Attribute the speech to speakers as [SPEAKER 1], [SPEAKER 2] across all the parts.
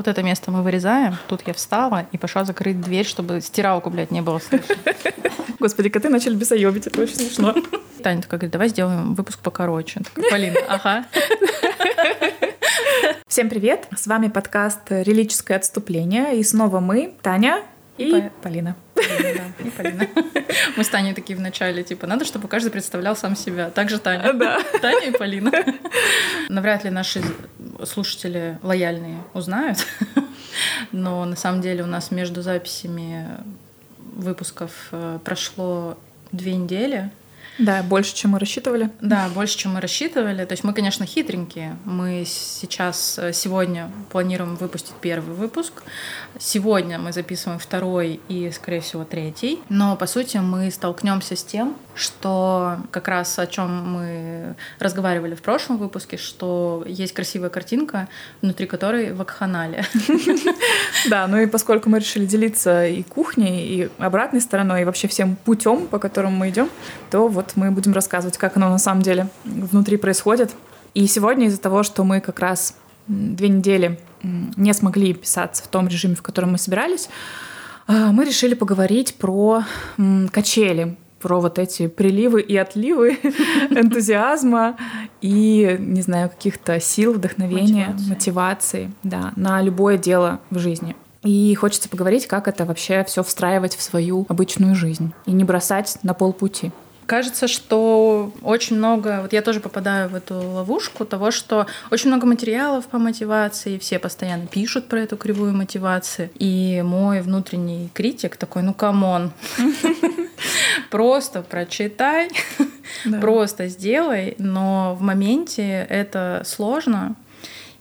[SPEAKER 1] Вот это место мы вырезаем. Тут я встала и пошла закрыть дверь, чтобы стиралку, блядь, не было слышно.
[SPEAKER 2] Господи, коты начали бесоебить, это очень смешно.
[SPEAKER 1] Таня такая говорит, давай сделаем выпуск покороче. Такая, Полина, ага.
[SPEAKER 2] Всем привет! С вами подкаст «Релическое отступление». И снова мы, Таня и Полина.
[SPEAKER 1] Полина, да, и Полина. Мы с Таней такие в начале, типа, надо, чтобы каждый представлял сам себя. Также Таня.
[SPEAKER 2] Да.
[SPEAKER 1] Таня и Полина. Навряд ли наши слушатели лояльные узнают, но на самом деле у нас между записями выпусков э, прошло две недели.
[SPEAKER 2] Да, больше, чем мы рассчитывали.
[SPEAKER 1] Да, больше, чем мы рассчитывали. То есть мы, конечно, хитренькие. Мы сейчас, э, сегодня планируем выпустить первый выпуск. Сегодня мы записываем второй и, скорее всего, третий. Но, по сути, мы столкнемся с тем, что как раз о чем мы разговаривали в прошлом выпуске, что есть красивая картинка, внутри которой вакханалия.
[SPEAKER 2] Да, ну и поскольку мы решили делиться и кухней, и обратной стороной, и вообще всем путем, по которому мы идем, то вот мы будем рассказывать, как оно на самом деле внутри происходит. И сегодня из-за того, что мы как раз две недели не смогли писаться в том режиме, в котором мы собирались, а, мы решили поговорить про качели, про вот эти приливы и отливы энтузиазма и, не знаю, каких-то сил, вдохновения,
[SPEAKER 1] Мотивации.
[SPEAKER 2] мотивации, да, на любое дело в жизни. И хочется поговорить, как это вообще все встраивать в свою обычную жизнь и не бросать на полпути.
[SPEAKER 1] Кажется, что очень много, вот я тоже попадаю в эту ловушку того, что очень много материалов по мотивации, все постоянно пишут про эту кривую мотивации. И мой внутренний критик такой, ну come on, просто прочитай, просто сделай, но в моменте это сложно.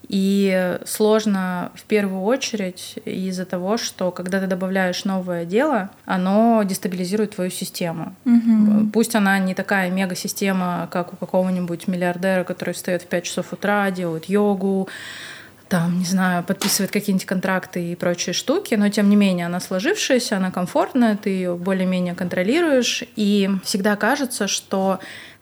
[SPEAKER 1] И сложно в первую очередь из-за того, что когда ты добавляешь новое дело, оно дестабилизирует твою систему. Пусть она не такая мега-система, как у какого-нибудь миллиардера, который встает в 5 часов утра, делает йогу, там, не знаю, подписывает какие-нибудь контракты и прочие штуки, но тем не менее она сложившаяся, она комфортная, ты ее более-менее контролируешь, и всегда кажется, что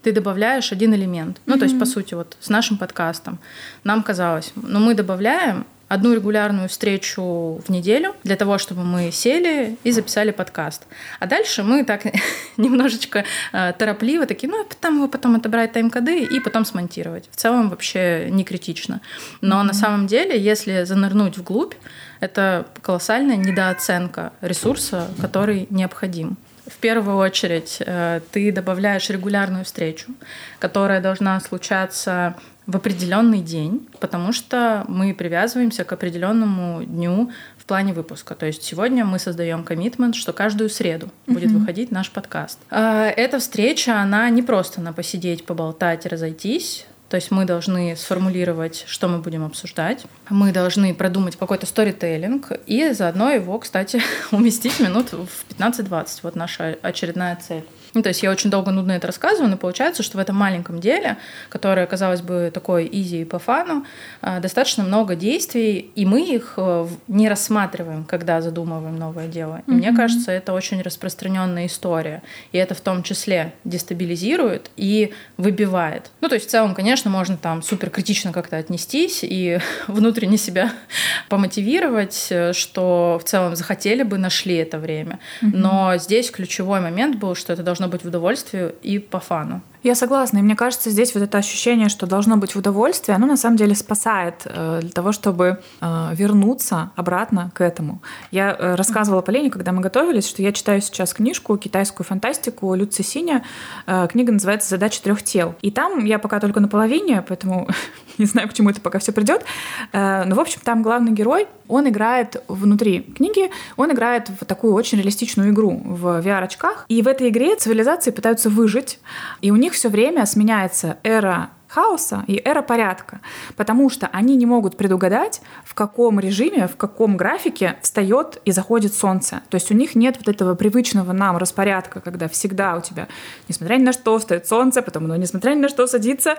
[SPEAKER 1] ты добавляешь один элемент. Ну, то есть, по сути, вот с нашим подкастом нам казалось, ну, мы добавляем одну регулярную встречу в неделю для того, чтобы мы сели и записали подкаст. А дальше мы так немножечко э, торопливо такие, ну, там его потом отобрать тайм-коды и потом смонтировать. В целом вообще не критично. Но на самом деле, если занырнуть вглубь, это колоссальная недооценка ресурса, который необходим. В первую очередь э, ты добавляешь регулярную встречу, которая должна случаться в определенный день, потому что мы привязываемся к определенному дню в плане выпуска. То есть сегодня мы создаем коммитмент, что каждую среду будет выходить наш подкаст. Э, Эта встреча, она не просто на посидеть, поболтать, разойтись. То есть мы должны сформулировать, что мы будем обсуждать. Мы должны продумать какой-то сторителлинг и заодно его, кстати, уместить минут в 15-20. Вот наша очередная цель. Ну, то есть я очень долго нудно это рассказываю, но получается, что в этом маленьком деле, которое, казалось бы, такое изи и по фану, э, достаточно много действий, и мы их э, не рассматриваем, когда задумываем новое дело. И мне кажется, это очень распространенная история. И это в том числе дестабилизирует и выбивает. Ну, то есть в целом, конечно, можно там супер критично как-то отнестись и внутренне себя помотивировать, э, что в целом захотели бы, нашли это время. Но здесь ключевой момент был, что это должно быть в удовольствие и по фану.
[SPEAKER 2] Я согласна, и мне кажется, здесь вот это ощущение, что должно быть в удовольствии, оно на самом деле спасает э, для того, чтобы э, вернуться обратно к этому. Я э, рассказывала Полене, когда мы готовились, что я читаю сейчас книжку, китайскую фантастику Лю Цисиня. Э, Книга называется «Задача трех тел». И там я пока только на половине, поэтому не знаю, к чему это пока все придет. Э, Но, в общем, там главный герой, он играет внутри книги, он играет в такую очень реалистичную игру в VR-очках. И в этой игре цивилизации пытаются выжить. И у них все время сменяется эра хаоса и эра порядка, потому что они не могут предугадать, в каком режиме, в каком графике встает и заходит солнце. То есть у них нет вот этого привычного нам распорядка, когда всегда у тебя, несмотря ни на что, встает солнце, потом оно, несмотря ни на что, садится.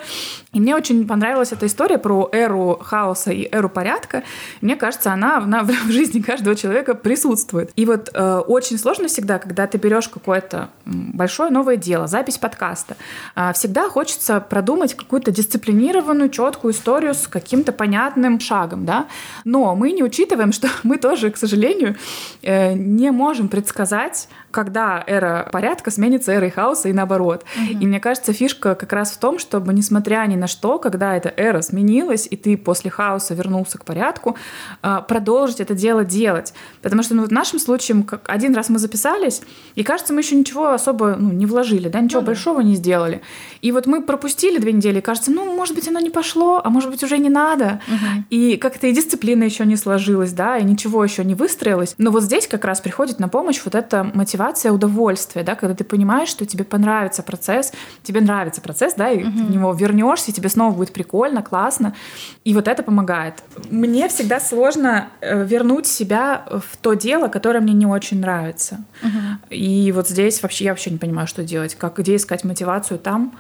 [SPEAKER 2] И мне очень понравилась эта история про эру хаоса и эру порядка. Мне кажется, она, она в жизни каждого человека присутствует. И вот э, очень сложно всегда, когда ты берешь какое-то большое новое дело, запись подкаста, э, всегда хочется продумать какую-то какую-то дисциплинированную, четкую историю с каким-то понятным шагом, да. Но мы не учитываем, что мы тоже, к сожалению, э, не можем предсказать, когда эра порядка сменится эрой хаоса и наоборот. Угу. И мне кажется, фишка как раз в том, чтобы, несмотря ни на что, когда эта эра сменилась, и ты после хаоса вернулся к порядку, э, продолжить это дело делать. Потому что ну, в нашем случае как один раз мы записались, и кажется, мы еще ничего особо ну, не вложили, да, ничего ну, большого не сделали. И вот мы пропустили две недели, и кажется, ну, может быть, оно не пошло, а может быть, уже не надо. Угу. И как-то и дисциплина еще не сложилась, да, и ничего еще не выстроилось. Но вот здесь как раз приходит на помощь вот эта мотивация удовольствия, да, когда ты понимаешь, что тебе понравится процесс, тебе нравится процесс, да, и угу. ты в него вернешься, и тебе снова будет прикольно, классно. И вот это помогает. Мне всегда сложно э, вернуть себя в то дело, которое мне не очень нравится. Угу. И вот здесь вообще я вообще не понимаю, что делать, как где искать мотивацию там,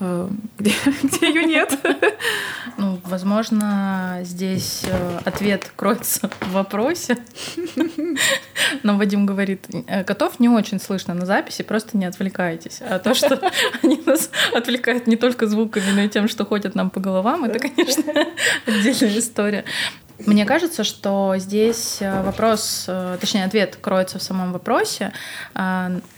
[SPEAKER 2] где, где ее нет.
[SPEAKER 1] Ну, возможно, здесь э, ответ кроется в вопросе. Но Вадим говорит, «Э, котов не очень слышно на записи, просто не отвлекайтесь. А то, что они нас отвлекают не только звуками, но и тем, что ходят нам по головам, это, конечно, отдельная история. Мне кажется, что здесь э, вопрос, точнее, ответ кроется в самом вопросе.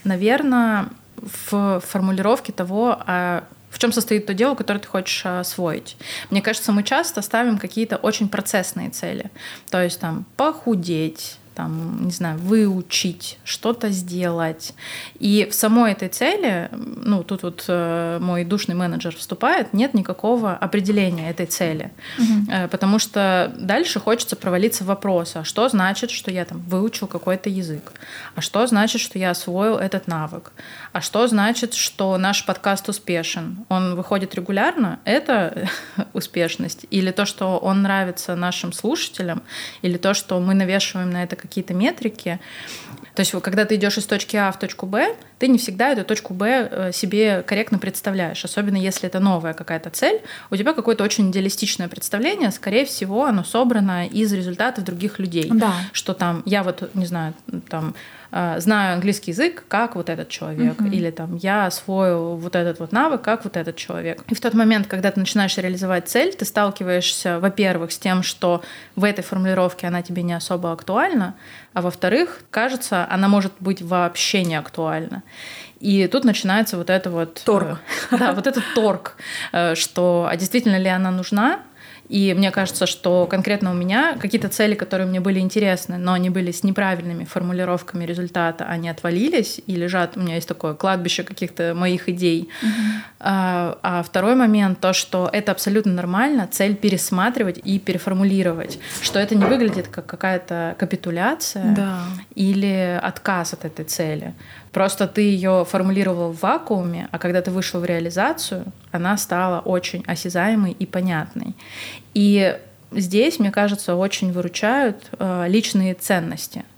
[SPEAKER 1] Наверное, в формулировке того, а в чем состоит то дело, которое ты хочешь а, освоить. Мне кажется, мы часто ставим какие-то очень процессные цели. То есть там похудеть, там, не знаю, выучить, что-то сделать. И в самой этой цели, ну, тут вот э, мой душный менеджер вступает, нет никакого определения этой цели. Угу. Э, потому что дальше хочется провалиться в вопрос, а что значит, что я там выучил какой-то язык? А что значит, что я освоил этот навык? А что значит, что наш подкаст успешен? Он выходит регулярно? Это успешность? Или то, что он нравится нашим слушателям? Или то, что мы навешиваем на это какие-то метрики. То есть, когда ты идешь из точки А в точку Б, ты не всегда эту точку Б э, себе корректно представляешь, особенно если это новая какая-то цель. У тебя какое-то очень идеалистичное представление, скорее всего, оно собрано из результатов других людей.
[SPEAKER 2] Да.
[SPEAKER 1] Что там, я вот, не знаю, там знаю английский язык, как вот этот человек, угу. или там я освоил вот этот вот навык, как вот этот человек. И в тот момент, когда ты начинаешь реализовать цель, ты сталкиваешься, во-первых, с тем, что в этой формулировке она тебе не особо актуальна, а во-вторых, кажется, она может быть вообще не актуальна. И тут начинается вот это вот...
[SPEAKER 2] Торг.
[SPEAKER 1] Э, да, вот этот торг, э, что а действительно ли она нужна, и мне кажется, что конкретно у меня какие-то цели, которые мне были интересны, но они были с неправильными формулировками результата, они отвалились и лежат, у меня есть такое кладбище каких-то моих идей. Uh-huh. А, а второй момент, то, что это абсолютно нормально, цель пересматривать и переформулировать, что это не выглядит как какая-то капитуляция
[SPEAKER 2] да.
[SPEAKER 1] или отказ от этой цели. Просто ты ее формулировал в вакууме, а когда ты вышел в реализацию, она стала очень осязаемой и понятной. И здесь, мне кажется, очень выручают э, личные ценности —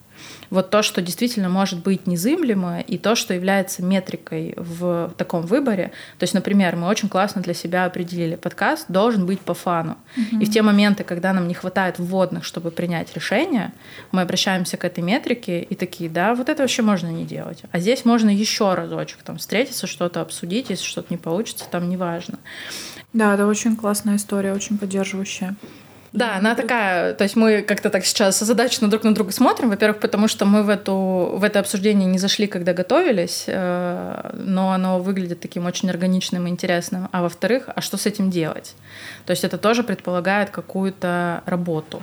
[SPEAKER 1] вот то, что действительно может быть незыблемо, и то, что является метрикой в таком выборе. То есть, например, мы очень классно для себя определили, подкаст должен быть по фану. Угу. И в те моменты, когда нам не хватает вводных, чтобы принять решение, мы обращаемся к этой метрике и такие, да, вот это вообще можно не делать. А здесь можно еще разочек там встретиться, что-то обсудить, если что-то не получится, там неважно.
[SPEAKER 2] Да, это очень классная история, очень поддерживающая.
[SPEAKER 1] Да, она такая, то есть мы как-то так сейчас озадаченно друг на друга смотрим, во-первых, потому что мы в, эту, в это обсуждение не зашли, когда готовились, э, но оно выглядит таким очень органичным и интересным, а во-вторых, а что с этим делать? То есть это тоже предполагает какую-то работу.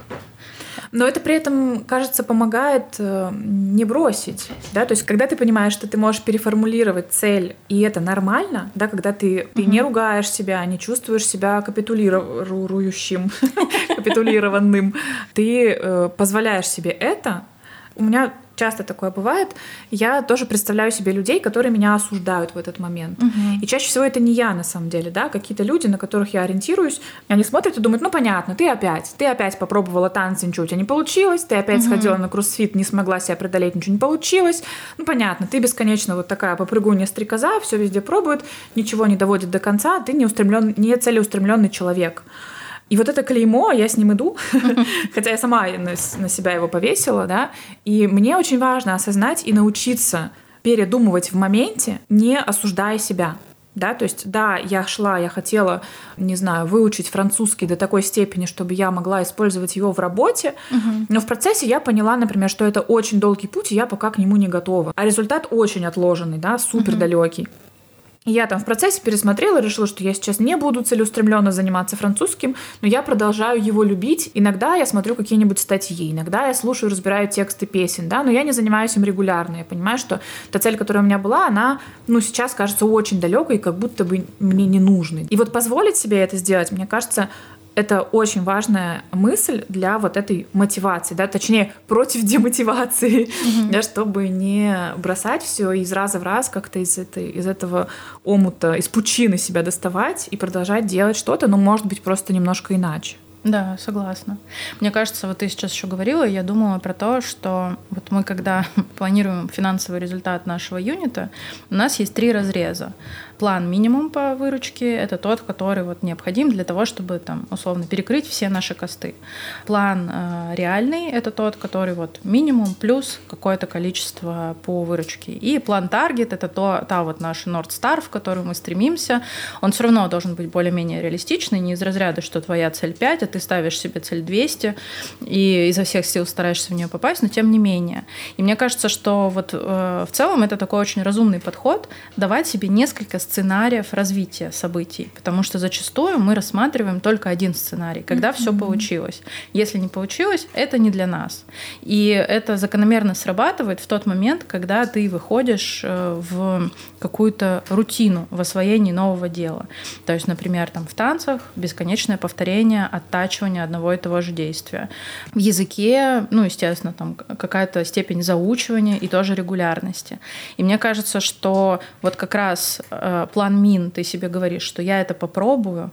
[SPEAKER 2] Но это при этом, кажется, помогает э, не бросить. Да? То есть, когда ты понимаешь, что ты можешь переформулировать цель, и это нормально, да, когда ты, ты не ругаешь себя, не чувствуешь себя капитулирующим, капитулированным, ты позволяешь себе это. У меня часто такое бывает, я тоже представляю себе людей, которые меня осуждают в этот момент. Угу. И чаще всего это не я на самом деле, да, какие-то люди, на которых я ориентируюсь, они смотрят и думают, ну понятно, ты опять, ты опять попробовала танцы, ничего у тебя не получилось, ты опять угу. сходила на кроссфит, не смогла себя преодолеть, ничего не получилось, ну понятно, ты бесконечно вот такая попрыгунья стрекоза, все везде пробует, ничего не доводит до конца, ты не, устремлен, не целеустремленный человек. И вот это клеймо, я с ним иду, хотя я сама на, на себя его повесила, да, и мне очень важно осознать и научиться передумывать в моменте, не осуждая себя. да, то есть, да, я шла, я хотела, не знаю, выучить французский до такой степени, чтобы я могла использовать его в работе, угу. но в процессе я поняла, например, что это очень долгий путь, и я пока к нему не готова. А результат очень отложенный, да, супер далекий. Угу. Я там в процессе пересмотрела, решила, что я сейчас не буду целеустремленно заниматься французским, но я продолжаю его любить. Иногда я смотрю какие-нибудь статьи, иногда я слушаю, разбираю тексты песен, да, но я не занимаюсь им регулярно. Я понимаю, что та цель, которая у меня была, она, ну, сейчас кажется очень далекой, как будто бы мне не нужной. И вот позволить себе это сделать, мне кажется, это очень важная мысль для вот этой мотивации, да, точнее, против демотивации, mm-hmm. да, чтобы не бросать все из раза в раз как-то из, этой, из этого омута, из пучины себя доставать и продолжать делать что-то, но, может быть, просто немножко иначе.
[SPEAKER 1] Да, согласна. Мне кажется, вот ты сейчас еще говорила, я думала про то, что вот мы, когда планируем финансовый результат нашего юнита, у нас есть три разреза план минимум по выручке — это тот, который вот необходим для того, чтобы там условно перекрыть все наши косты. План э, реальный — это тот, который вот минимум плюс какое-то количество по выручке. И план таргет — это то, та вот наша North Star, в которую мы стремимся. Он все равно должен быть более-менее реалистичный, не из разряда, что твоя цель 5, а ты ставишь себе цель 200 и изо всех сил стараешься в нее попасть, но тем не менее. И мне кажется, что вот э, в целом это такой очень разумный подход — давать себе несколько сценариев развития событий, потому что зачастую мы рассматриваем только один сценарий, когда mm-hmm. все получилось. Если не получилось, это не для нас. И это закономерно срабатывает в тот момент, когда ты выходишь э, в какую-то рутину в освоении нового дела. То есть, например, там в танцах бесконечное повторение, оттачивание одного и того же действия. В языке, ну, естественно, там какая-то степень заучивания и тоже регулярности. И мне кажется, что вот как раз э, план мин, ты себе говоришь, что я это попробую,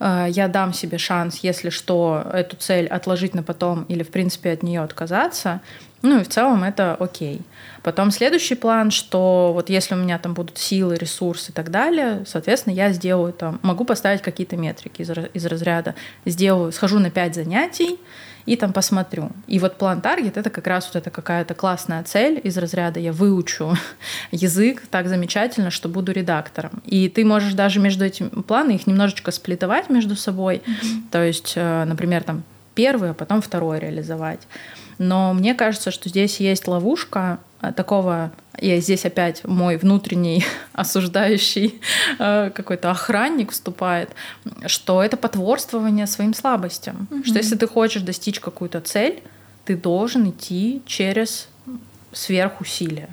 [SPEAKER 1] э, я дам себе шанс, если что, эту цель отложить на потом или, в принципе, от нее отказаться. Ну и в целом это окей. Потом следующий план, что вот если у меня там будут силы, ресурсы и так далее, соответственно, я сделаю там, могу поставить какие-то метрики из, из разряда, сделаю, схожу на 5 занятий, и там посмотрю. И вот план таргет — это как раз вот эта какая-то классная цель из разряда «я выучу язык так замечательно, что буду редактором». И ты можешь даже между этими планами их немножечко сплитовать между собой. Mm-hmm. То есть, э, например, там первый, а потом второй реализовать. Но мне кажется, что здесь есть ловушка э, такого, я здесь опять мой внутренний осуждающий э, какой-то охранник вступает, что это потворствование своим слабостям. Угу. Что если ты хочешь достичь какую-то цель, ты должен идти через сверхусилия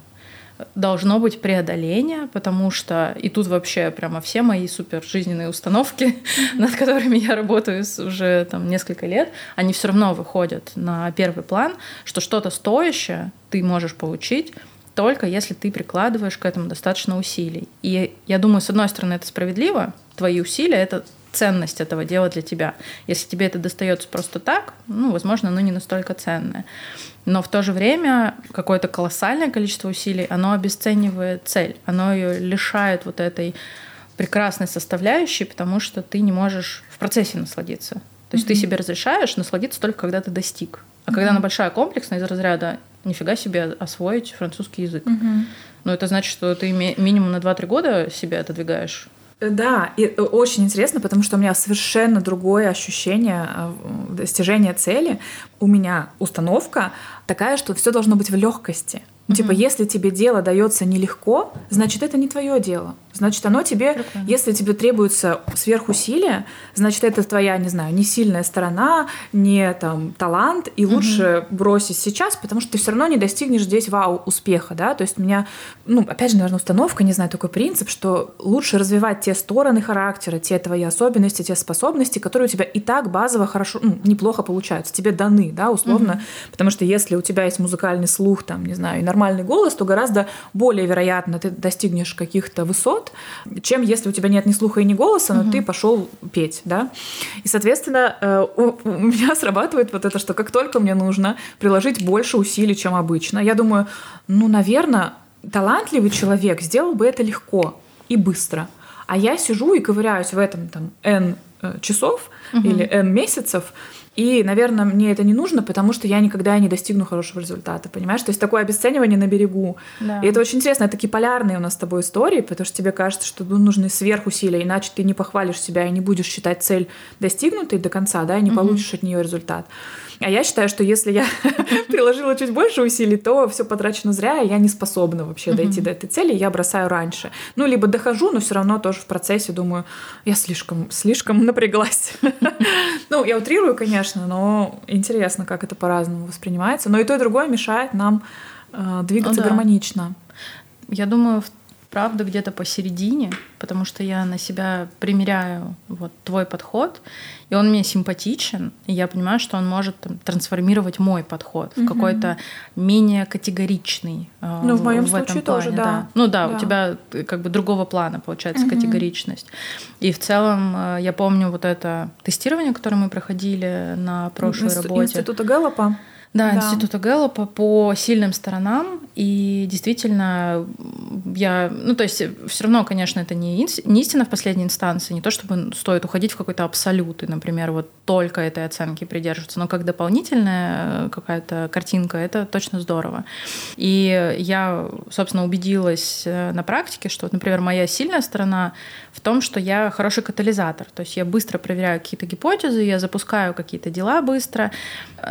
[SPEAKER 1] должно быть преодоление, потому что и тут вообще прямо все мои супер жизненные установки, mm-hmm. над которыми я работаю уже там несколько лет, они все равно выходят на первый план, что что-то стоящее ты можешь получить только если ты прикладываешь к этому достаточно усилий. И я думаю, с одной стороны, это справедливо, твои усилия — это ценность этого дела для тебя. Если тебе это достается просто так, ну, возможно, оно не настолько ценное. Но в то же время какое-то колоссальное количество усилий, оно обесценивает цель, оно ее лишает вот этой прекрасной составляющей, потому что ты не можешь в процессе насладиться. То есть mm-hmm. ты себе разрешаешь насладиться только когда ты достиг. А mm-hmm. когда она большая комплексная из разряда нифига себе освоить французский язык. Mm-hmm. Ну, это значит, что ты минимум на 2-3 года себя отодвигаешь
[SPEAKER 2] да, и э, очень интересно, потому что у меня совершенно другое ощущение э, достижения цели. У меня установка такая, что все должно быть в легкости. Mm-hmm. Типа, если тебе дело дается нелегко, значит, это не твое дело. Значит, оно тебе, Прикольно. если тебе требуется сверхусилия, значит, это твоя, не знаю, не сильная сторона, не там талант, и лучше угу. бросить сейчас, потому что ты все равно не достигнешь здесь вау успеха, да. То есть у меня, ну, опять же, наверное, установка, не знаю, такой принцип, что лучше развивать те стороны характера, те твои особенности, те способности, которые у тебя и так базово хорошо, ну, неплохо получаются, тебе даны, да, условно, угу. потому что если у тебя есть музыкальный слух, там, не знаю, и нормальный голос, то гораздо более вероятно ты достигнешь каких-то высот, чем если у тебя нет ни слуха и ни голоса, но угу. ты пошел петь, да. И, соответственно, э, у, у меня срабатывает вот это, что как только мне нужно приложить больше усилий, чем обычно, я думаю, ну, наверное, талантливый человек сделал бы это легко и быстро. А я сижу и ковыряюсь в этом там N э, часов угу. или N месяцев, и, наверное, мне это не нужно, потому что я никогда не достигну хорошего результата, понимаешь? То есть такое обесценивание на берегу. Да. И это очень интересно, это такие полярные у нас с тобой истории, потому что тебе кажется, что ну, нужны сверхусилия, иначе ты не похвалишь себя и не будешь считать цель достигнутой до конца, да, и не угу. получишь от нее результат. А я считаю, что если я приложила чуть больше усилий, то все потрачено зря, и я не способна вообще дойти до этой цели, я бросаю раньше. Ну, либо дохожу, но все равно тоже в процессе думаю, я слишком, слишком напряглась. Ну, я утрирую, конечно, но интересно, как это по-разному воспринимается. Но и то, и другое мешает нам э, двигаться ну гармонично.
[SPEAKER 1] Я думаю, правда где-то посередине, потому что я на себя примеряю вот твой подход, и он мне симпатичен, и я понимаю, что он может там, трансформировать мой подход в какой-то менее категоричный.
[SPEAKER 2] Э, ну, в моем в случае этом плане, тоже, да. да.
[SPEAKER 1] Ну да, да, у тебя э, как бы другого плана получается угу. категоричность. И в целом э, я помню вот это тестирование, которое мы проходили на прошлой Инст- работе.
[SPEAKER 2] Института Гэллопа.
[SPEAKER 1] Да, да, Института Гэллопа по сильным сторонам. И действительно, я... Ну, то есть все равно, конечно, это не, не истина в последней инстанции, не то чтобы стоит уходить в какой-то абсолют, и, например, вот только этой оценки придерживаться, но как дополнительная э, какая-то картинка, это точно здорово. И я, собственно, убедилась э, на практике, что, например, моя сильная сторона в том, что я хороший катализатор. То есть я быстро проверяю какие-то гипотезы, я запускаю какие-то дела быстро,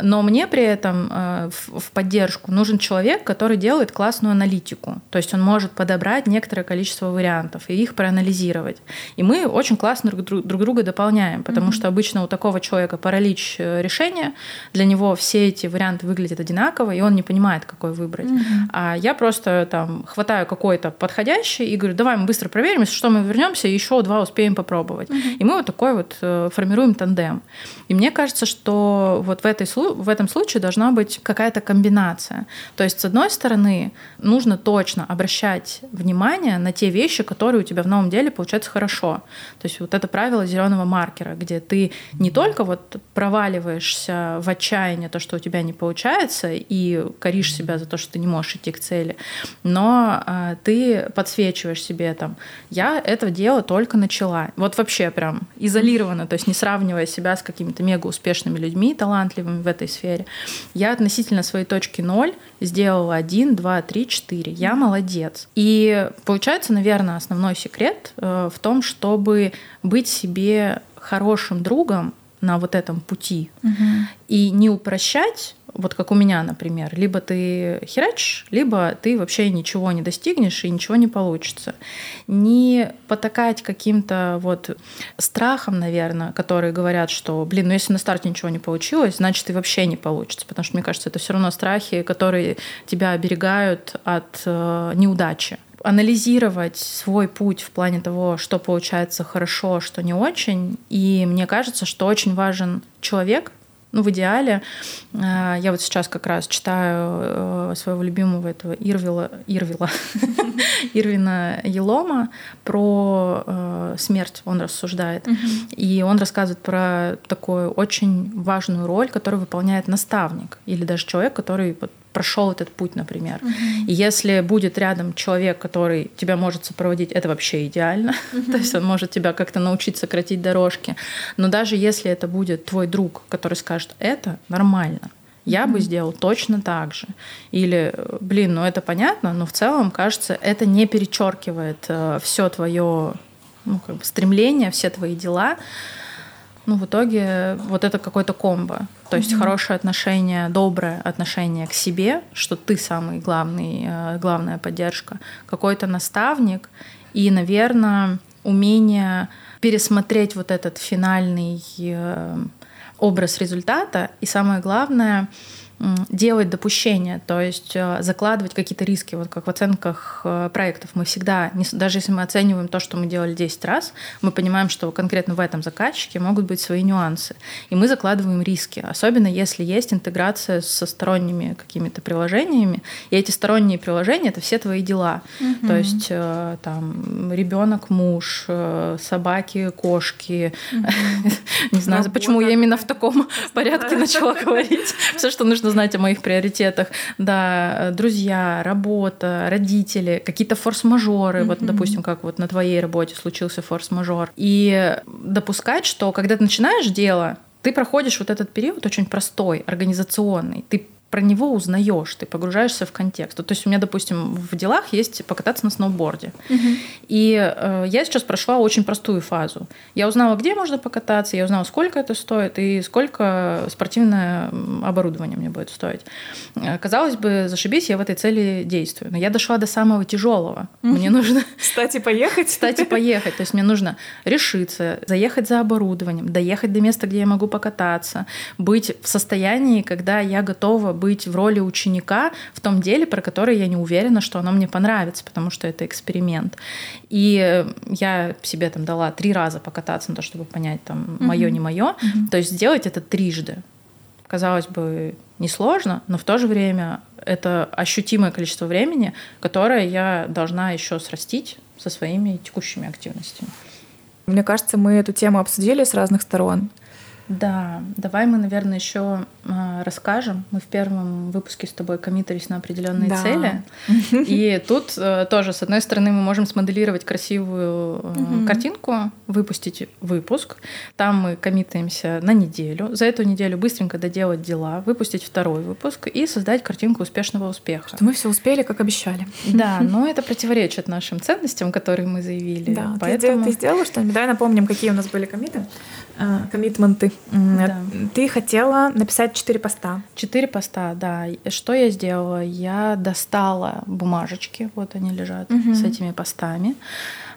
[SPEAKER 1] но мне при этом э, в поддержку нужен человек, который делает классную аналитику. То есть он может подобрать некоторое количество вариантов и их проанализировать. И мы очень классно друг, друг друга дополняем, потому mm-hmm. что обычно у такого человека паралич э, решения, для него все эти варианты выглядят одинаково, и он не понимает, какой выбрать. Mm-hmm. А я просто там хватаю какой-то подходящий и говорю, давай мы быстро проверим, если что, мы вернемся и еще два успеем попробовать. Mm-hmm. И мы вот такой вот э, формируем тандем. И мне кажется, что вот в, этой, в этом случае должна быть какая-то комбинация. То есть, с одной стороны, нужно точно обращать внимание на те вещи, которые у тебя в новом деле получаются хорошо. То есть вот это правило зеленого маркера, где ты не только вот проваливаешься в отчаяние, то, что у тебя не получается, и коришь себя за то, что ты не можешь идти к цели, но э, ты подсвечиваешь себе там, я это дело только начала. Вот вообще прям изолированно, то есть не сравнивая себя с какими-то мега успешными людьми, талантливыми в этой сфере. Я относительно своей точки ноль сделала один, два, три, четыре. Я молодец. И получается, наверное, основной секрет э, в том, чтобы быть себе хорошим другом на вот этом пути угу. и не упрощать вот как у меня, например, либо ты херачишь, либо ты вообще ничего не достигнешь и ничего не получится. Не потакать каким-то вот страхом, наверное, которые говорят, что, блин, ну если на старте ничего не получилось, значит и вообще не получится, потому что, мне кажется, это все равно страхи, которые тебя оберегают от э, неудачи анализировать свой путь в плане того, что получается хорошо, что не очень. И мне кажется, что очень важен человек, ну, в идеале, э, я вот сейчас как раз читаю э, своего любимого этого Ирвила, Ирвила, Ирвина Елома про э, смерть, он рассуждает. И он рассказывает про такую очень важную роль, которую выполняет наставник или даже человек, который прошел этот путь, например. Угу. И если будет рядом человек, который тебя может сопроводить, это вообще идеально. Угу. То есть он может тебя как-то научить сократить дорожки. Но даже если это будет твой друг, который скажет, это нормально, я бы сделал точно так же. Или, блин, ну это понятно, но в целом, кажется, это не перечеркивает э, все твое ну, как бы стремление, все твои дела ну, в итоге вот это какой-то комбо. То есть mm-hmm. хорошее отношение, доброе отношение к себе, что ты самый главный, э, главная поддержка, какой-то наставник и, наверное, умение пересмотреть вот этот финальный э, образ результата и самое главное — делать допущения, то есть э, закладывать какие-то риски. Вот как в оценках э, проектов мы всегда, даже если мы оцениваем то, что мы делали 10 раз, мы понимаем, что конкретно в этом заказчике могут быть свои нюансы. И мы закладываем риски, особенно если есть интеграция со сторонними какими-то приложениями. И эти сторонние приложения — это все твои дела. Угу. То есть э, там ребенок, муж, собаки, кошки. Угу. Не знаю, почему я именно в таком порядке начала говорить. Все, что нужно знать о моих приоритетах. Да, друзья, работа, родители, какие-то форс-мажоры. Mm-hmm. Вот, допустим, как вот на твоей работе случился форс-мажор. И допускать, что когда ты начинаешь дело, ты проходишь вот этот период очень простой, организационный. Ты про него узнаешь, ты погружаешься в контекст. То есть у меня, допустим, в делах есть покататься на сноуборде. Угу. И э, я сейчас прошла очень простую фазу. Я узнала, где можно покататься, я узнала, сколько это стоит и сколько спортивное оборудование мне будет стоить. Э, казалось бы, зашибись, я в этой цели действую. Но я дошла до самого тяжелого. Угу. Мне нужно...
[SPEAKER 2] Кстати, поехать.
[SPEAKER 1] Кстати, поехать. То есть мне нужно решиться, заехать за оборудованием, доехать до места, где я могу покататься, быть в состоянии, когда я готова быть в роли ученика в том деле, про которое я не уверена, что оно мне понравится, потому что это эксперимент. И я себе там дала три раза покататься на то, чтобы понять, там, мое, не мое. То есть сделать это трижды. Казалось бы, несложно, но в то же время это ощутимое количество времени, которое я должна еще срастить со своими текущими активностями.
[SPEAKER 2] Мне кажется, мы эту тему обсудили с разных сторон.
[SPEAKER 1] Да, давай мы, наверное, еще э, расскажем. Мы в первом выпуске с тобой коммитились на определенные да. цели. И тут э, тоже, с одной стороны, мы можем смоделировать красивую э, картинку, выпустить выпуск. Там мы коммитаемся на неделю. За эту неделю быстренько доделать дела, выпустить второй выпуск и создать картинку успешного успеха.
[SPEAKER 2] Что мы все успели, как обещали.
[SPEAKER 1] Да, но это противоречит нашим ценностям, которые мы заявили.
[SPEAKER 2] Да, Поэтому... ты, ты сделала что-нибудь? Давай напомним, какие у нас были коммиты. А, коммитменты. Да. Ты хотела написать четыре поста.
[SPEAKER 1] Четыре поста, да. Что я сделала? Я достала бумажечки, вот они лежат угу. с этими постами.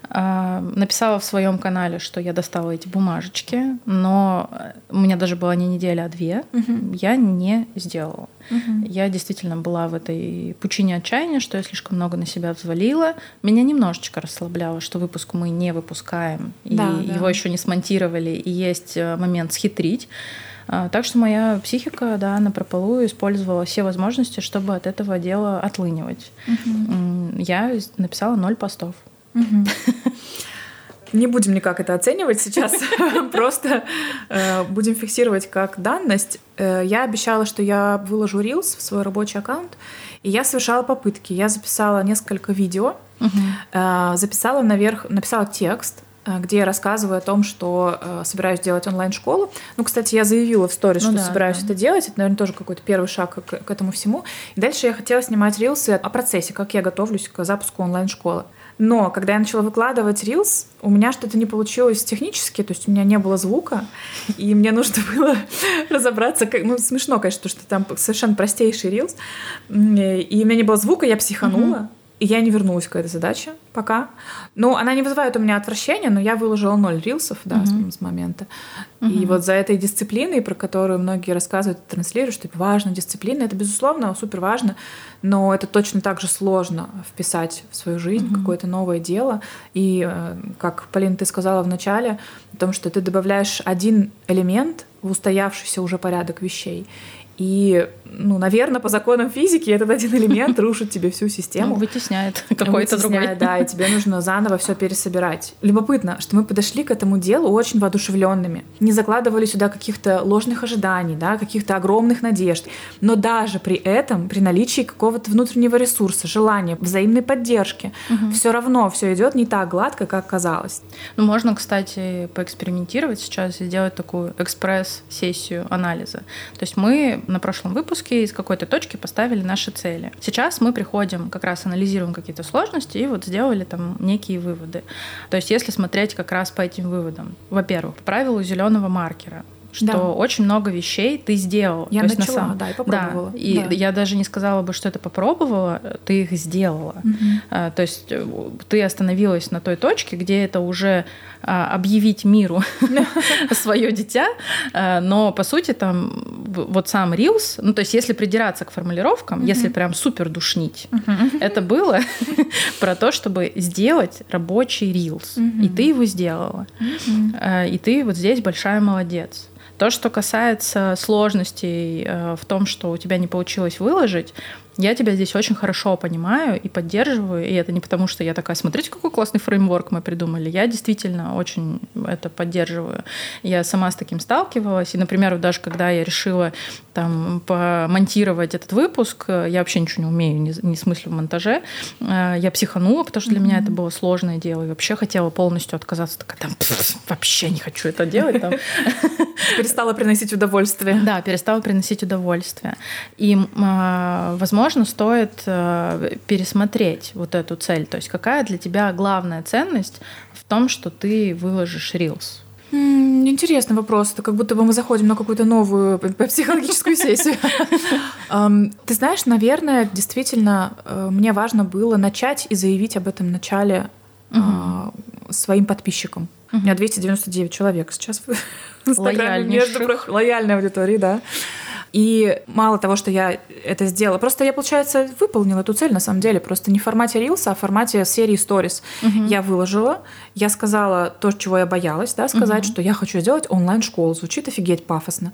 [SPEAKER 1] А, написала в своем канале, что я достала эти бумажечки, но у меня даже была не неделя, а две. Угу. Я не сделала. Угу. Я действительно была в этой пучине отчаяния, что я слишком много на себя взвалила. Меня немножечко расслабляло, что выпуск мы не выпускаем, и да, да. его еще не смонтировали, и есть э, момент схитрить. Так что моя психика, да, на прополу использовала все возможности, чтобы от этого дела отлынивать. Угу. Я написала ноль постов.
[SPEAKER 2] Не будем никак это оценивать сейчас, просто э, будем фиксировать как данность. Э, я обещала, что я выложу Reels в свой рабочий аккаунт, и я совершала попытки. Я записала несколько видео, э, записала наверх, написала текст, где я рассказываю о том, что э, собираюсь делать онлайн-школу. Ну, кстати, я заявила в сторис, ну, что да, собираюсь да. это делать. Это, наверное, тоже какой-то первый шаг к, к этому всему. И дальше я хотела снимать рилсы о процессе, как я готовлюсь к запуску онлайн-школы. Но когда я начала выкладывать Reels, у меня что-то не получилось технически, то есть у меня не было звука, и мне нужно было разобраться, как, ну, смешно, конечно, что там совершенно простейший Reels, и у меня не было звука, я психанула, и я не вернулась к этой задаче пока. Ну, она не вызывает у меня отвращения, но я выложила ноль рилсов, да, mm-hmm. с, с момента. Mm-hmm. И вот за этой дисциплиной, про которую многие рассказывают, транслируют, что важно дисциплина, это, безусловно, супер важно, но это точно так же сложно вписать в свою жизнь mm-hmm. какое-то новое дело. И, э, как, Полина, ты сказала в начале, о том, что ты добавляешь один элемент в устоявшийся уже порядок вещей. И, ну, наверное, по законам физики этот один элемент рушит тебе всю систему. Ну,
[SPEAKER 1] вытесняет какой-то другой.
[SPEAKER 2] Да, и тебе нужно заново все пересобирать. Любопытно, что мы подошли к этому делу очень воодушевленными. Не закладывали сюда каких-то ложных ожиданий, да, каких-то огромных надежд. Но даже при этом, при наличии какого-то внутреннего ресурса, желания, взаимной поддержки, угу. все равно все идет не так гладко, как казалось.
[SPEAKER 1] Ну, можно, кстати, поэкспериментировать сейчас и сделать такую экспресс-сессию анализа. То есть мы на прошлом выпуске из какой-то точки поставили наши цели. Сейчас мы приходим, как раз анализируем какие-то сложности и вот сделали там некие выводы. То есть если смотреть как раз по этим выводам, во-первых, по правилу зеленого маркера, что да. очень много вещей ты сделал.
[SPEAKER 2] Я То начала, есть, на самом... да, и попробовала.
[SPEAKER 1] Да, и да. я даже не сказала бы, что это попробовала, ты их сделала. Угу. А, то есть э, ты остановилась на той точке, где это уже а, объявить миру свое дитя, а, но по сути там вот сам Reels, ну то есть если придираться к формулировкам, если прям супер душнить, это было про то, чтобы сделать рабочий Reels, и ты его сделала, а, и ты вот здесь большая молодец. То, что касается сложностей э, в том, что у тебя не получилось выложить, Я тебя здесь очень хорошо понимаю и поддерживаю, и это не потому, что я такая, смотрите, какой классный фреймворк мы придумали. Я действительно очень это поддерживаю. Я сама с таким сталкивалась, и, например, даже когда я решила там помонтировать этот выпуск, я вообще ничего не умею, не, не смысле в монтаже, э, я психанула, потому что для mm-hmm. меня это было сложное дело, и вообще хотела полностью отказаться, такая, там, вообще не хочу это делать. Там.
[SPEAKER 2] Перестала приносить удовольствие.
[SPEAKER 1] Да, перестала приносить удовольствие. И, а, возможно, стоит э, пересмотреть вот эту цель. То есть какая для тебя главная ценность в том, что ты выложишь Reels?
[SPEAKER 2] Интересный вопрос. Это как будто бы мы заходим на какую-то новую психологическую сессию. Ты знаешь, наверное, действительно, э, мне важно было начать и заявить об этом начале а, своим подписчикам. У меня 299 человек сейчас в Инстаграме между лояльной да. И мало того, что я это сделала, просто я, получается, выполнила эту цель на самом деле. Просто не в формате reels а, а в формате серии сторис. Угу. Я выложила, я сказала то, чего я боялась, да, сказать, угу. что я хочу сделать онлайн-школу. Звучит офигеть пафосно.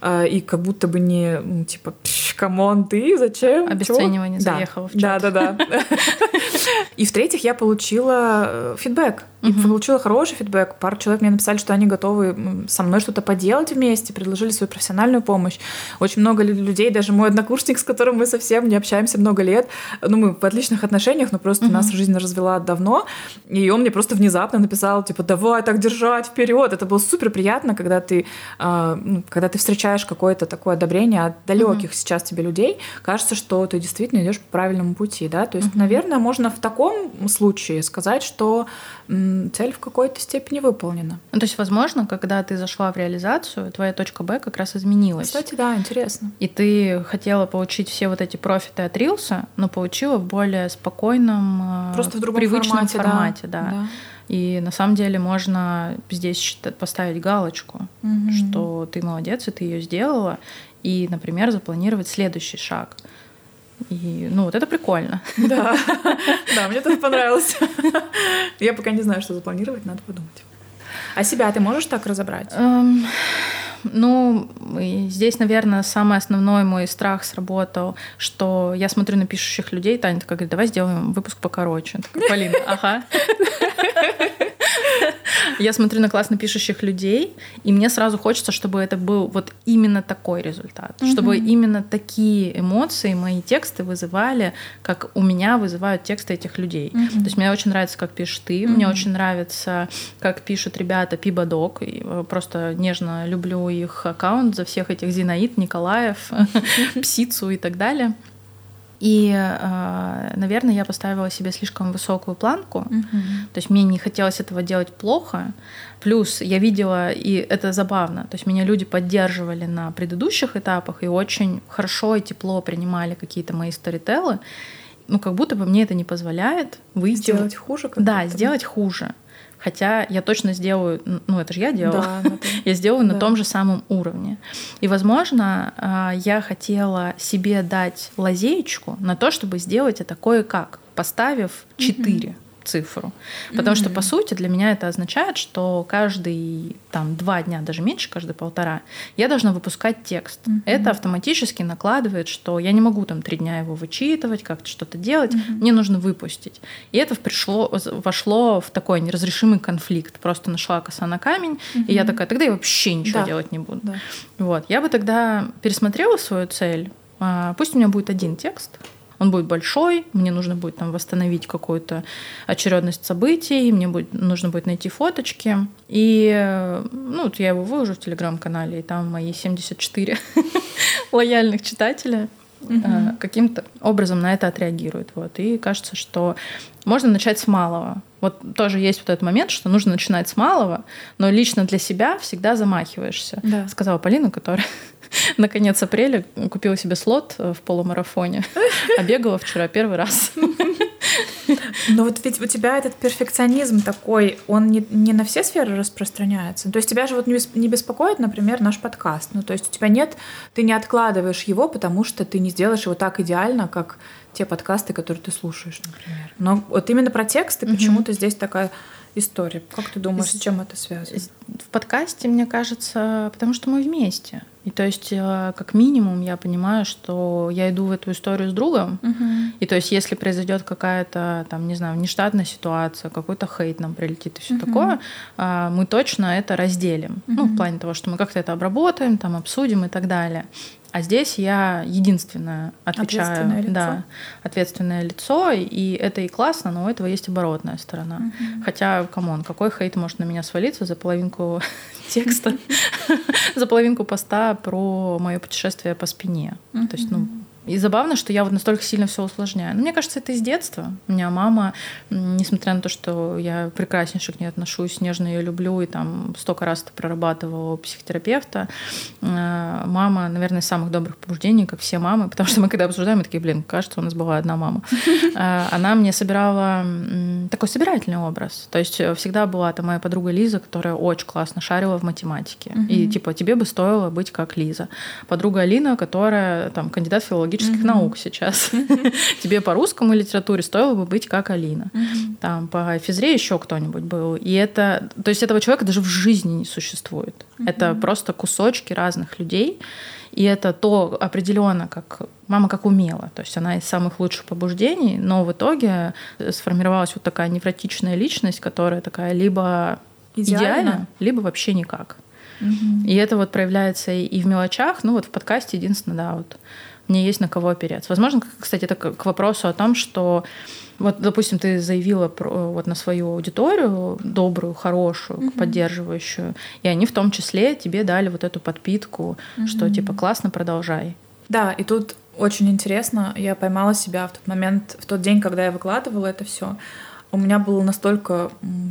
[SPEAKER 2] А, и как будто бы не, ну, типа, come on, ты зачем?
[SPEAKER 1] Обесценивание Чего? заехало
[SPEAKER 2] в чат. Да, да, да. И в-третьих, я получила э, feedback. И получила хороший feedback. Пару человек мне написали, что они готовы со мной что-то поделать вместе, предложили свою профессиональную помощь. Очень много людей, даже мой однокурсник, с которым мы совсем не общаемся много лет, ну, мы в отличных отношениях, но просто угу. нас жизнь развела давно, и он мне просто внезапно написал, типа, давай так держать вперед. Это было супер приятно, когда ты, э, когда ты встречаешь какое-то такое одобрение от далеких угу. сейчас тебе людей, кажется, что ты действительно идешь по правильному пути, да. То есть, угу. наверное, можно в таком случае сказать, что цель в какой-то степени выполнена.
[SPEAKER 1] Ну, то есть, возможно, когда ты зашла в реализацию, твоя точка Б как раз изменилась.
[SPEAKER 2] Кстати, да, интересно.
[SPEAKER 1] И ты хотела получить все вот эти профиты от Рилса, но получила в более спокойном,
[SPEAKER 2] э, Просто в другом
[SPEAKER 1] привычном
[SPEAKER 2] формате,
[SPEAKER 1] формате, да. да. И на самом деле можно здесь поставить галочку, угу. что ты молодец, и ты ее сделала, и, например, запланировать следующий шаг — и, ну, вот это прикольно.
[SPEAKER 2] Да, да, мне тоже понравилось. Я пока не знаю, что запланировать, надо подумать. А себя ты можешь так разобрать?
[SPEAKER 1] Эм, ну, здесь, наверное, самый основной мой страх сработал, что я смотрю на пишущих людей, Таня такая говорит, давай сделаем выпуск покороче. такая, Полина, ага. Я смотрю на классно пишущих людей, и мне сразу хочется, чтобы это был вот именно такой результат, угу. чтобы именно такие эмоции мои тексты вызывали, как у меня вызывают тексты этих людей. Угу. То есть мне очень нравится, как пишешь ты, угу. мне очень нравится, как пишут ребята Пибадок, э, просто нежно люблю их аккаунт за всех этих Зинаид, Николаев, Псицу и так далее. И, а, наверное, я поставила себе слишком высокую планку. Угу. То есть мне не хотелось этого делать плохо. Плюс я видела, и это забавно, то есть меня люди поддерживали на предыдущих этапах и очень хорошо и тепло принимали какие-то мои сторителлы. Ну, как будто бы мне это не позволяет выйти...
[SPEAKER 2] Сделать хуже?
[SPEAKER 1] Да, сделать хуже. Хотя я точно сделаю, ну это же я делала, да, я сделаю да. на том же самом уровне. И, возможно, а, я хотела себе дать лазеечку на то, чтобы сделать это кое-как, поставив 4. Угу цифру. Потому mm-hmm. что, по сути, для меня это означает, что каждый там два дня, даже меньше, каждые полтора, я должна выпускать текст. Mm-hmm. Это автоматически накладывает, что я не могу там три дня его вычитывать, как-то что-то делать, mm-hmm. мне нужно выпустить. И это пришло, вошло в такой неразрешимый конфликт. Просто нашла коса на камень, mm-hmm. и я такая, тогда я вообще ничего да. делать не буду. Да. Вот. Я бы тогда пересмотрела свою цель. А, пусть у меня будет один текст, он будет большой, мне нужно будет там восстановить какую-то очередность событий, мне будет, нужно будет найти фоточки. И ну, вот я его выложу в телеграм-канале, и там мои 74 лояльных читателя угу. каким-то образом на это отреагируют. Вот. И кажется, что можно начать с малого. Вот тоже есть вот этот момент, что нужно начинать с малого, но лично для себя всегда замахиваешься. Да. Сказала Полина, которая на конец апреля купила себе слот э, в полумарафоне, а бегала вчера первый раз.
[SPEAKER 2] Но вот ведь у тебя этот перфекционизм такой, он не, не на все сферы распространяется. То есть тебя же вот не беспокоит, например, наш подкаст. Ну, то есть у тебя нет, ты не откладываешь его, потому что ты не сделаешь его так идеально, как те подкасты, которые ты слушаешь, например. Но вот именно про тексты угу. почему-то здесь такая история. Как ты думаешь, с чем это связано?
[SPEAKER 1] В подкасте, мне кажется, потому что мы вместе. И то есть, э, как минимум, я понимаю, что я иду в эту историю с другом. Угу. И то есть, если произойдет какая-то, там, не знаю, нештатная ситуация, какой-то хейт нам прилетит и все угу. такое, а, мы точно это разделим. Угу. Ну, в плане того, что мы как-то это обработаем, там, обсудим и так далее. А здесь я единственная отвечаю. Ответственное лицо. Да, ответственное лицо. И это и классно, но у этого есть оборотная сторона. Угу. Хотя, come on, какой хейт может на меня свалиться за половинку текста, за половинку поста про мое путешествие по Испании. То есть, ну, и забавно, что я вот настолько сильно все усложняю. Но мне кажется, это из детства. У меня мама, несмотря на то, что я прекраснейше к ней отношусь, нежно ее люблю и там столько раз это прорабатывала у психотерапевта, э, мама, наверное, из самых добрых побуждений, как все мамы, потому что мы когда обсуждаем, мы такие, блин, кажется, у нас была одна мама. Э, она мне собирала такой собирательный образ. То есть э, всегда была там моя подруга Лиза, которая очень классно шарила в математике. И типа тебе бы стоило быть как Лиза. Подруга Алина, которая там кандидат филологии филологических mm-hmm. наук сейчас. Тебе по русскому литературе стоило бы быть как Алина. Mm-hmm. Там по физре еще кто-нибудь был. И это, то есть этого человека даже в жизни не существует. Mm-hmm. Это просто кусочки разных людей. И это то определенно, как мама как умела. То есть она из самых лучших побуждений, но в итоге сформировалась вот такая невротичная личность, которая такая либо идеальна, идеальна либо вообще никак. Угу. И это вот проявляется и в мелочах. Ну вот в подкасте единственное, да, вот мне есть на кого опереться. Возможно, кстати, это к вопросу о том, что вот, допустим, ты заявила про, вот на свою аудиторию добрую, хорошую, угу. поддерживающую, и они в том числе тебе дали вот эту подпитку, угу. что типа классно, продолжай.
[SPEAKER 2] Да, и тут очень интересно, я поймала себя в тот момент, в тот день, когда я выкладывала это все. У меня был настолько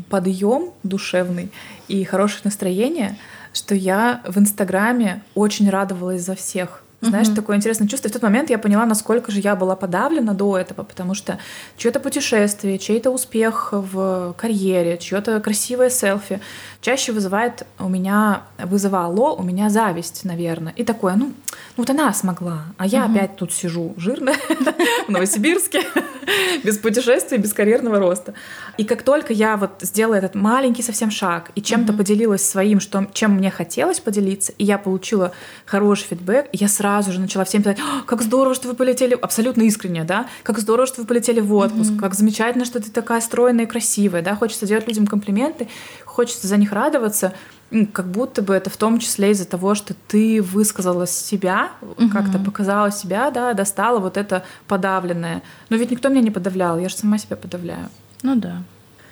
[SPEAKER 2] подъем душевный и хорошее настроение, что я в Инстаграме очень радовалась за всех. Знаешь, угу. такое интересное чувство. И в тот момент я поняла, насколько же я была подавлена до этого, потому что чье-то путешествие, чей-то успех в карьере, чье-то красивое селфи чаще вызывает у меня, вызывало у меня зависть, наверное. И такое, ну, ну вот она смогла, а я угу. опять тут сижу жирная в Новосибирске, без путешествий, без карьерного роста. И как только я вот сделала этот маленький совсем шаг и чем-то поделилась своим, что, чем мне хотелось поделиться, и я получила хороший фидбэк, я сразу же начала всем писать, как здорово, что вы полетели, абсолютно искренне, да, как здорово, что вы полетели в отпуск, как замечательно, что ты такая стройная и красивая, да, хочется делать людям комплименты, хочется за них радоваться, как будто бы это в том числе из-за того, что ты высказала себя, угу. как-то показала себя, да, достала вот это подавленное. Но ведь никто меня не подавлял, я же сама себя подавляю.
[SPEAKER 1] Ну да.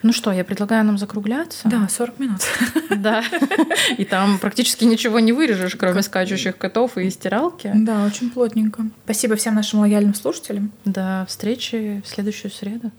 [SPEAKER 1] Ну что, я предлагаю нам закругляться.
[SPEAKER 2] Да, 40 минут.
[SPEAKER 1] Да. И там практически ничего не вырежешь, кроме скачущих котов и стиралки.
[SPEAKER 2] Да, очень плотненько. Спасибо всем нашим лояльным слушателям.
[SPEAKER 1] До встречи в следующую среду.